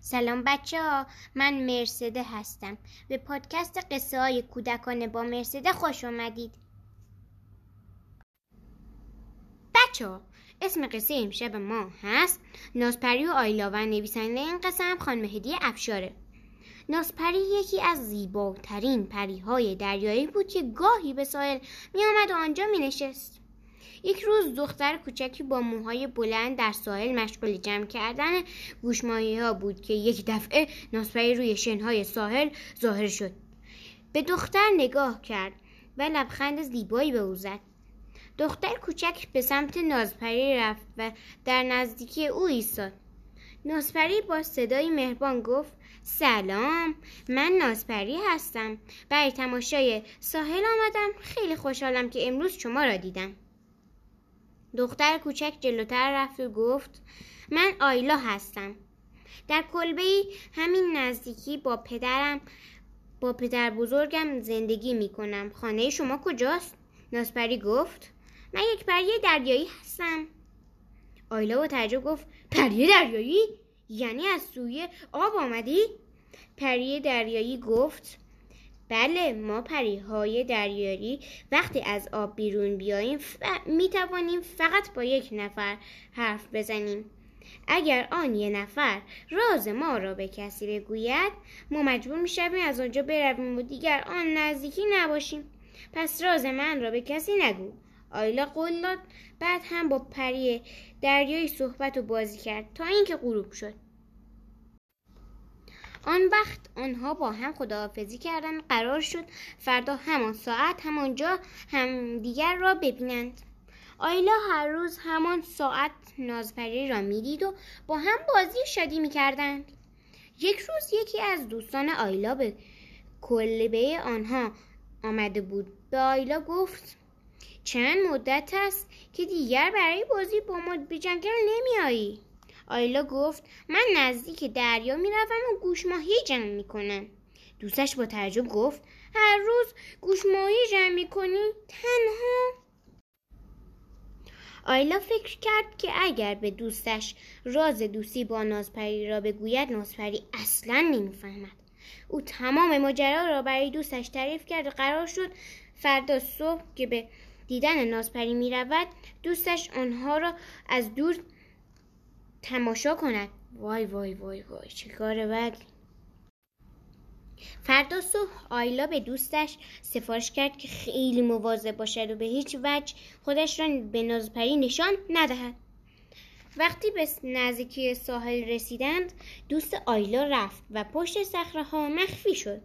سلام بچه ها من مرسده هستم. به پادکست قصه های کودکانه با مرسده خوش آمدید بچه ها اسم قصه امشب ما هست نازپری و آیلا و نویسنده این قصه هم خانم هدیه افشاره. نازپری یکی از زیباترین پریهای دریایی بود که گاهی به ساحل می آمد و آنجا می نشست یک روز دختر کوچکی با موهای بلند در ساحل مشغول جمع کردن گوشماهی ها بود که یک دفعه نازپری روی شنهای ساحل ظاهر شد. به دختر نگاه کرد و لبخند زیبایی به او زد. دختر کوچک به سمت نازپری رفت و در نزدیکی او ایستاد. نازپری با صدای مهربان گفت سلام من نازپری هستم. برای تماشای ساحل آمدم. خیلی خوشحالم که امروز شما را دیدم. دختر کوچک جلوتر رفت و گفت من آیلا هستم در کلبه همین نزدیکی با پدرم با پدر بزرگم زندگی می کنم خانه شما کجاست؟ نازپری گفت من یک پری دریایی هستم آیلا با تعجب گفت پری دریایی؟ یعنی از سوی آب آمدی؟ پری دریایی گفت بله ما پریهای دریایی وقتی از آب بیرون بیاییم ف... می توانیم فقط با یک نفر حرف بزنیم. اگر آن یه نفر راز ما را به کسی بگوید ما مجبور می شویم از آنجا برویم و دیگر آن نزدیکی نباشیم. پس راز من را به کسی نگو. آیلا قول بعد هم با پری دریایی صحبت و بازی کرد تا اینکه غروب شد. آن وقت آنها با هم خداحافظی کردن قرار شد فردا همان ساعت همانجا همدیگر را ببینند. آیلا هر روز همان ساعت نازپری را می‌دید و با هم بازی شادی می‌کردند. یک روز یکی از دوستان آیلا به کلبه آنها آمده بود. به آیلا گفت چند مدت است که دیگر برای بازی با ما به جنگل نمیایی آیلا گفت من نزدیک دریا می‌روم و گوشماهی جمع می‌کنم. دوستش با تعجب گفت هر روز گوشماهی جمع می‌کنی؟ تنها. آیلا فکر کرد که اگر به دوستش راز دوستی با نازپری را بگوید نازپری اصلا نمی‌فهمد. او تمام ماجرا را برای دوستش تعریف کرد و قرار شد فردا صبح که به دیدن نازپری می رود دوستش آنها را از دور تماشا کند وای وای وای وای چه کار بدی فردا صبح آیلا به دوستش سفارش کرد که خیلی مواظب باشد و به هیچ وجه خودش را به نازپری نشان ندهد. وقتی به نزدیکی ساحل رسیدند دوست آیلا رفت و پشت صخره ها مخفی شد.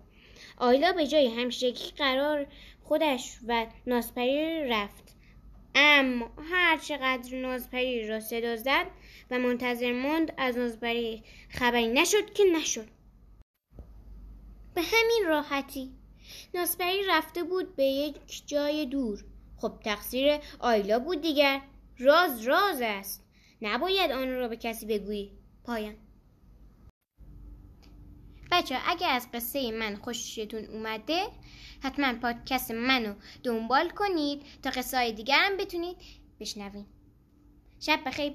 آیلا به جای همیشگی قرار خودش و نازپری رفت. اما هر چقدر نازپری را صدا زد و منتظر ماند از نازپری خبری نشد که نشد. به همین راحتی نازپری رفته بود به یک جای دور. خب تقصیر آیلا بود دیگر. راز راز است. نباید آن را به کسی بگویی. پایان. بچه اگر از قصه من خوشتون اومده حتما پادکست منو دنبال کنید تا قصه های دیگر هم بتونید بشنوید. شب بخیر.